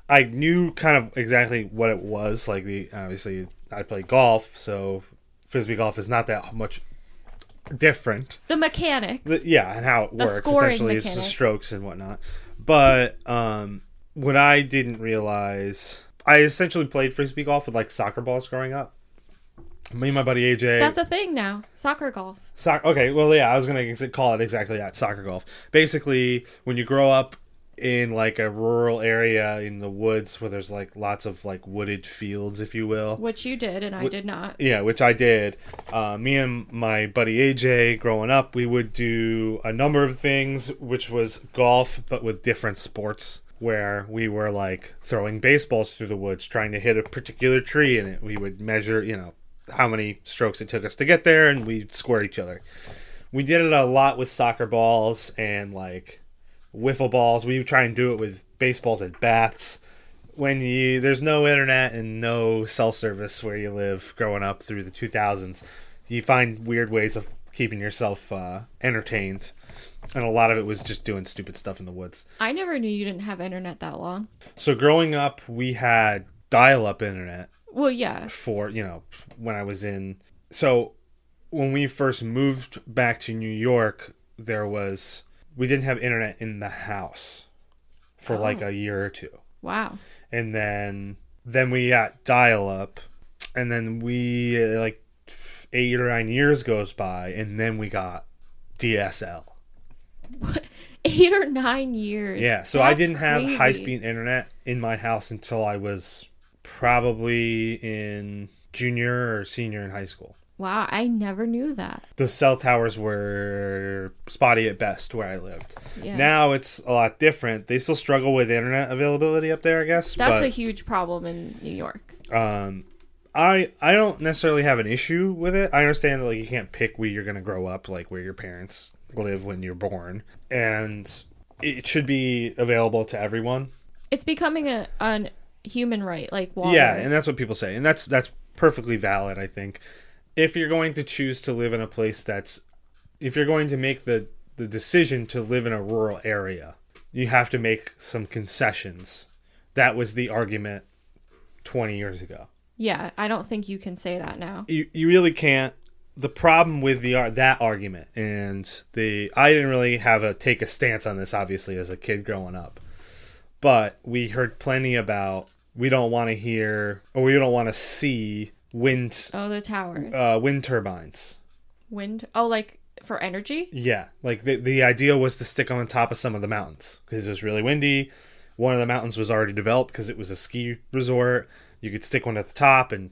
I knew kind of exactly what it was. Like the obviously I play golf, so frisbee golf is not that much different. The mechanics. The- yeah, and how it The works essentially it's the strokes and whatnot. But um, what I didn't realize, I essentially played frisbee golf with like soccer balls growing up. Me and my buddy AJ. That's a thing now. Soccer golf. Soc- okay, well, yeah, I was gonna call it exactly that soccer golf. Basically, when you grow up in like a rural area in the woods where there's like lots of like wooded fields, if you will. Which you did, and I did not. Yeah, which I did. Uh, me and my buddy AJ, growing up, we would do a number of things, which was golf, but with different sports. Where we were like throwing baseballs through the woods, trying to hit a particular tree, and it, we would measure, you know, how many strokes it took us to get there, and we'd score each other. We did it a lot with soccer balls and like wiffle balls. We try and do it with baseballs and bats. When you there's no internet and no cell service where you live growing up through the 2000s, you find weird ways of keeping yourself uh, entertained. And a lot of it was just doing stupid stuff in the woods. I never knew you didn't have internet that long. So growing up, we had dial-up internet Well, yeah. for you know when I was in. So when we first moved back to New York, there was we didn't have internet in the house for like Oh. a year or two, Wow. and then then we got dial up, and then we like eight or nine years goes by, and then we got DSL. Eight or nine years. Yeah, so I didn't have crazy. high speed internet in my house until I was probably in junior or senior in high school. Wow, I never knew that. the cell towers were spotty at best where I lived. Yeah. Now it's a lot different. They still struggle with internet availability up there, I guess. That's but a huge problem in New York. um, I I don't necessarily have an issue with it. I understand that like you can't pick where you're gonna grow up, like where your parents live when you're born, and it should be available to everyone. It's becoming a an human right, like water. Yeah, and that's what people say, and that's that's perfectly valid. I think if you're going to choose to live in a place that's, if you're going to make the the decision to live in a rural area, you have to make some concessions. That was the argument twenty years ago. yeah, I don't think you can say that now. You you really can't. The problem with the that argument and the I didn't really have a take a stance on this obviously as a kid growing up, but we heard plenty about we don't want to hear or we don't want to see wind Oh, the towers. uh, wind turbines. Wind. Oh, like for energy? Yeah, like the the idea was to stick on top of some of the mountains because it was really windy. One of the mountains was already developed because it was a ski resort. You could stick one at the top, and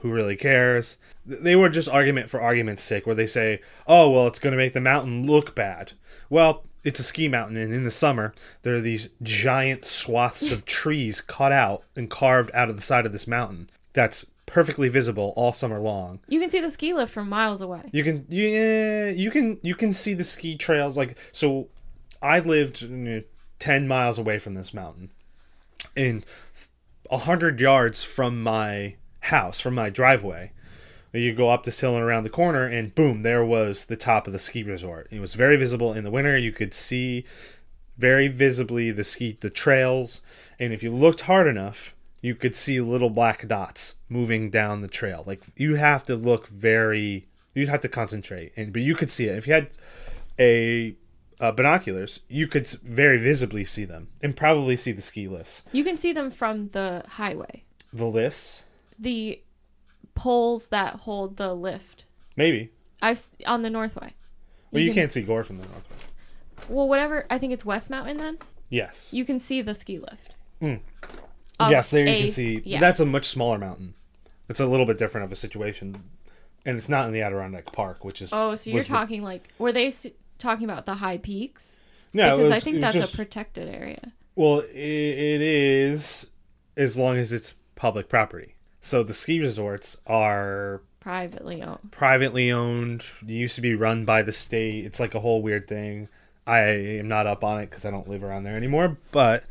who really cares? They were just argument for argument's sake, where they say, "Oh, well, it's going to make the mountain look bad." Well, it's a ski mountain, and in the summer there are these giant swaths of trees cut out and carved out of the side of this mountain. That's perfectly visible all summer long. You can see the ski lift from miles away. You can yeah, you can you can see the ski trails like so. I lived you know, ten miles away from this mountain, and a hundred yards from my house, from my driveway. You go up this hill and around the corner, and boom, there was the top of the ski resort. It was very visible in the winter. You could see very visibly the ski, the trails, and if you looked hard enough, you could see little black dots moving down the trail. Like you have to look very, you'd have to concentrate, and but you could see it if you had a uh, binoculars. You could very visibly see them, and probably see the ski lifts. You can see them from the highway. The lifts, The poles that hold the lift. maybe. I've on the Northway. Well, you can- can't see Gore from the north. Well, whatever. I think it's West Mountain. Then Yes. you can see the ski lift. Mm. Yes, there you a- can see. Yeah. That's a much smaller mountain. It's a little bit different of a situation, and it's not in the Adirondack Park, which is oh, so you're was the- talking like were they s- talking about the high peaks? no. because it I think that's just, a protected area. well, it, it is as long as it's public property. So the ski resorts are Privately owned. privately owned. Used to be run by the state. It's like a whole weird thing. I am not up on it because I don't live around there anymore. But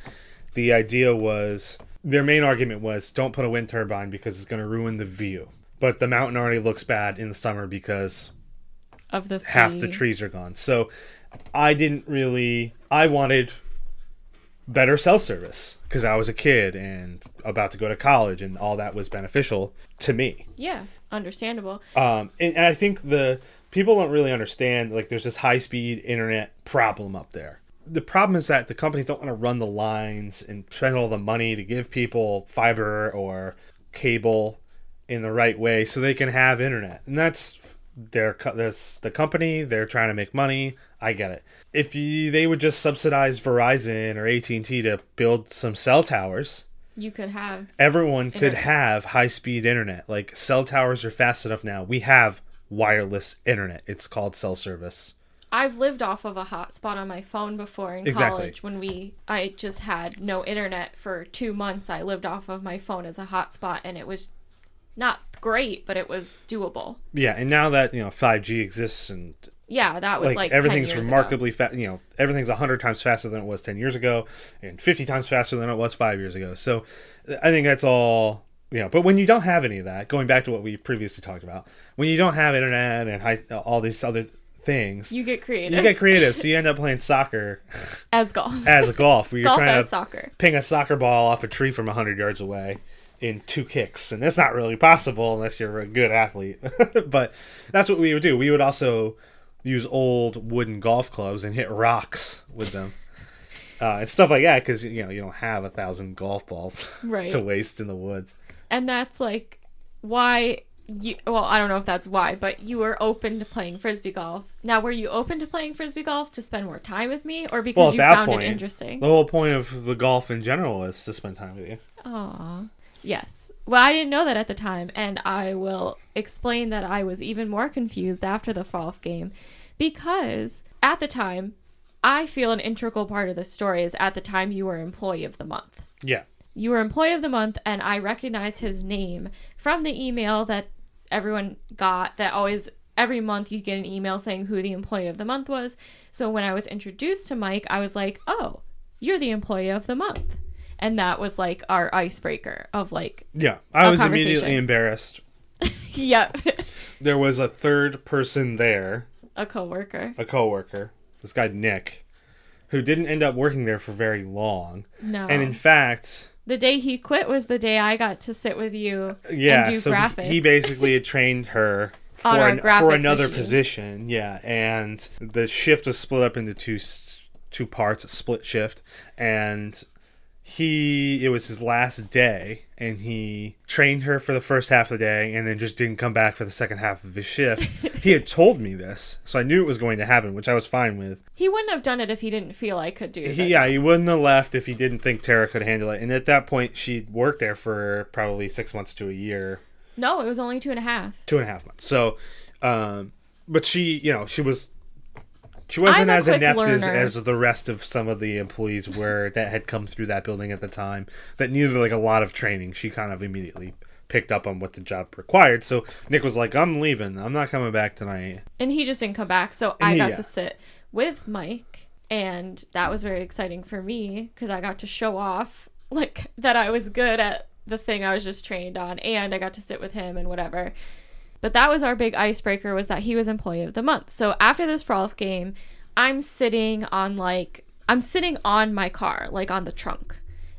the idea was their main argument was don't put a wind turbine because it's going to ruin the view. But the mountain already looks bad in the summer because Of the half the trees are gone. So I didn't really. I wanted better cell service because I was a kid and about to go to college, and all that was beneficial to me. Yeah, understandable. Um, and, and I think the people don't really understand like there's this high speed internet problem up there. The problem is that the companies don't want to run the lines and spend all the money to give people fiber or cable in the right way so they can have internet. And that's their that's the company, they're trying to make money. I get it. If you, they would just subsidize Verizon or AT&T to build some cell towers, You could have everyone could have high speed internet. Like cell towers are fast enough now. We have wireless internet. It's called cell service. I've lived off of a hotspot on my phone before in Exactly. college when we I just had no internet for 2 months. I lived off of my phone as a hotspot and it was not great, but it was doable. Yeah, and now that you know 5G exists and Yeah, that was like, like, everything's 10 years remarkably fast, you know, everything's 100 times faster than it was 10 years ago and 50 times faster than it was 5 years ago. So uh, I think that's all you know, but when you don't have any of that, going back to what we previously talked about, when you don't have internet and high, all these other things. You get creative you get creative. so you end up playing soccer as golf. as golf, where you're golf trying to soccer. ping a soccer ball off a tree from 100 yards away in two kicks and that's not really possible unless you're a good athlete but that's what we would do we would also use old wooden golf clubs and hit rocks with them uh, and stuff like that because you know you don't have a thousand golf balls Right. to waste in the woods And that's like why you well, I don't know if that's why, but you were open to playing frisbee golf. Now, were you open to playing frisbee golf to spend more time with me or because well you that found point it interesting? the whole point of the golf in general is to spend time with you Aw. Yes. Well, I didn't know that at the time, and I will explain that I was even more confused after the golf game because at the time, I feel an integral part of the story is at the time you were employee of the month. yeah You were employee of the month, and I recognized his name from the email that everyone got that always every month you get an email saying who the employee of the month was. So when I was introduced to Mike, I was like, "Oh, you're the employee of the month." And that was like our icebreaker of like, yeah i was immediately embarrassed yep, there was a third person there a coworker. a coworker, this guy Nick, who didn't end up working there for very long. No. And in fact, the day he quit was the day I got to sit with you yeah, and do so graphics. he basically had trained her for an, for another issue. position. Yeah, and the shift was split up into two two parts, a split shift, and he it was his last day and he trained her for the first half of the day and then just didn't come back for the second half of his shift. he had told me this, so I knew it was going to happen, which I was fine with. he wouldn't have done it if he didn't feel I could do it. Yeah, he wouldn't have left if he didn't think Tara could handle it. And at that point, she'd worked there for probably six months to a year, No, it was only two and a half. two and a half months. So, um, but she, you know, she was She wasn't as inept as, as the rest of some of the employees were that had come through that building at the time that needed like a lot of training. She kind of immediately picked up on what the job required. So Nick was like, "I'm leaving. I'm not coming back tonight." and he just didn't come back so i got Yeah. to sit with mike and that was very exciting for me because i got to show off like that i was good at the thing i was just trained on and i got to sit with him and whatever but that was our big icebreaker was that he was employee of the month so after this frolf game i'm sitting on like i'm sitting on my car like on the trunk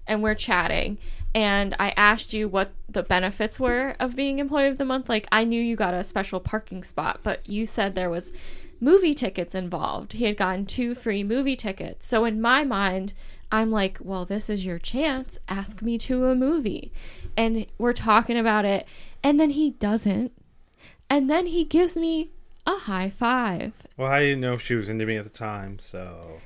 and we're chatting and I asked you what the benefits were of being employee of the month. Like I knew you got a special parking spot, but you said there was movie tickets involved. He had gotten two free movie tickets. So in my mind, I'm like, well, this is your chance. Ask me to a movie. And we're talking about it. And then he doesn't. And then he gives me a high five. Well, I didn't know if she was into me at the time, so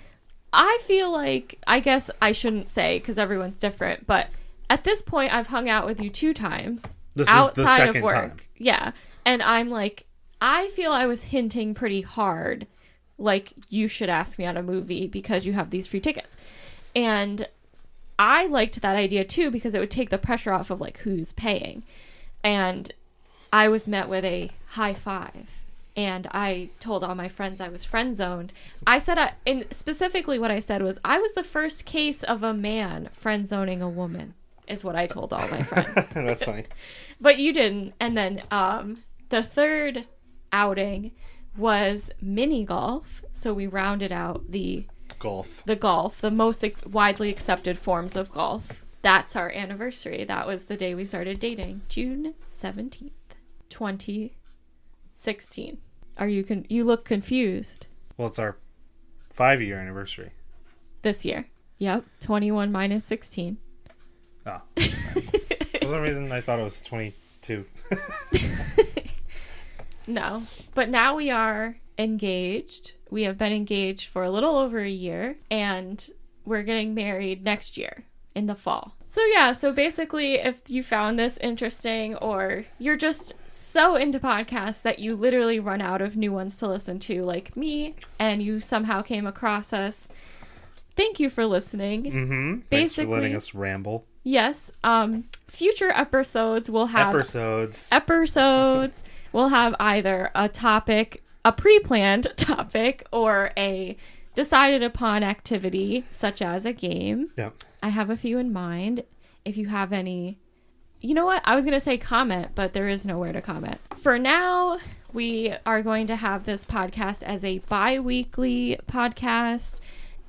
I feel like I guess I shouldn't say because everyone's different, but at this point, I've hung out with you two times This is outside the of work. time. Yeah, and I'm like, I feel I was hinting pretty hard, like you should ask me on a movie because you have these free tickets, and I liked that idea too because it would take the pressure off of like who's paying, and I was met with a high five. And I told all my friends I was friend zoned. I said, I, and specifically what I said was, I was the first case of a man friend zoning a woman, is what I told all my friends. that's funny. but you didn't. And then um, the third outing was mini golf. So we rounded out the Golf. the golf, the most ex- widely accepted forms of golf. That's our anniversary. That was the day we started dating, June 17th, 2016. Are you con- you look confused Well, it's our five-year anniversary. this year? Yep, 21 minus 16. Oh, for some reason I thought it was twenty-two. No, but now we are engaged. We have been engaged for a little over a year and we're getting married next year in the fall. So, yeah, so basically, if you found this interesting or you're just so into podcasts that you literally run out of new ones to listen to, like me, and you somehow came across us, thank you for listening. Mm-hmm. Thanks for letting us ramble. Yes, um, future episodes will have Episodes. episodes will have either a topic, a pre planned topic, or a decided upon activity, such as a game. yeah. I have a few in mind. If you have any, you know what? I was going to say comment, but there is nowhere to comment. For now, we are going to have this podcast as a bi weekly podcast.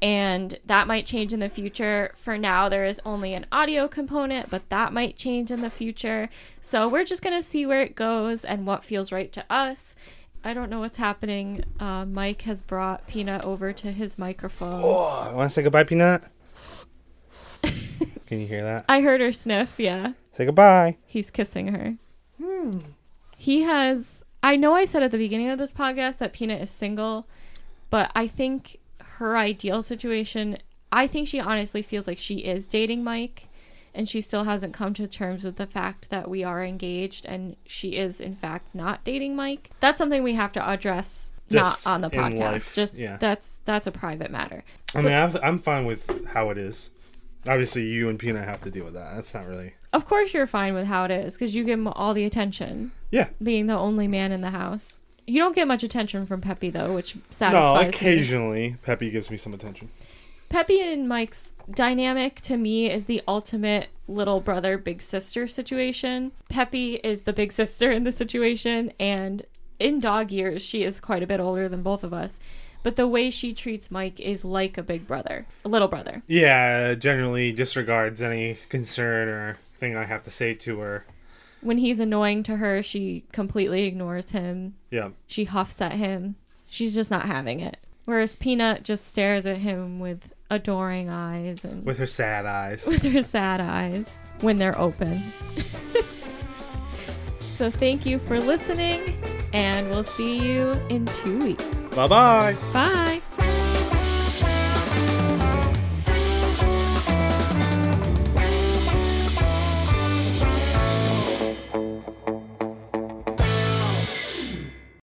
And that might change in the future. For now, there is only an audio component, but that might change in the future. So we're just going to see where it goes and what feels right to us. I don't know what's happening. Uh, Mike has brought Peanut over to his microphone. Oh, want to say goodbye, Peanut? Can you hear that? I heard her sniff, yeah. Say goodbye. He's kissing her. Hmm. He has. I know I said at the beginning of this podcast that Peanut is single, but I think her ideal situation. I think she honestly feels like she is dating Mike, and she still hasn't come to terms with the fact that we are engaged and she is, in fact, not dating Mike. That's something we have to address. Just not on the in podcast. life, Just yeah. that's that's a private matter. I mean, I've, I'm fine with how it is. Obviously, you and Peanut have to deal with that. That's not really. Of course, you're fine with how it is because you give him all the attention. Yeah. being the only man in the house. You don't get much attention from Peppy though, which No, satisfies me. occasionally Peppy gives me some attention. Peppy and Mike's dynamic to me is the ultimate little brother big sister situation. Peppy is the big sister in the situation and in dog years she is quite a bit older than both of us. But the way she treats Mike is like a big brother, a little brother. Yeah, generally disregards any concern or thing I have to say to her. When he's annoying to her, she completely ignores him. Yeah. She huffs at him. She's just not having it. Whereas Peanut just stares at him with adoring eyes and With her sad eyes. with her sad eyes when they're open. so thank you for listening, and we'll see you in two weeks. bye bye. Bye.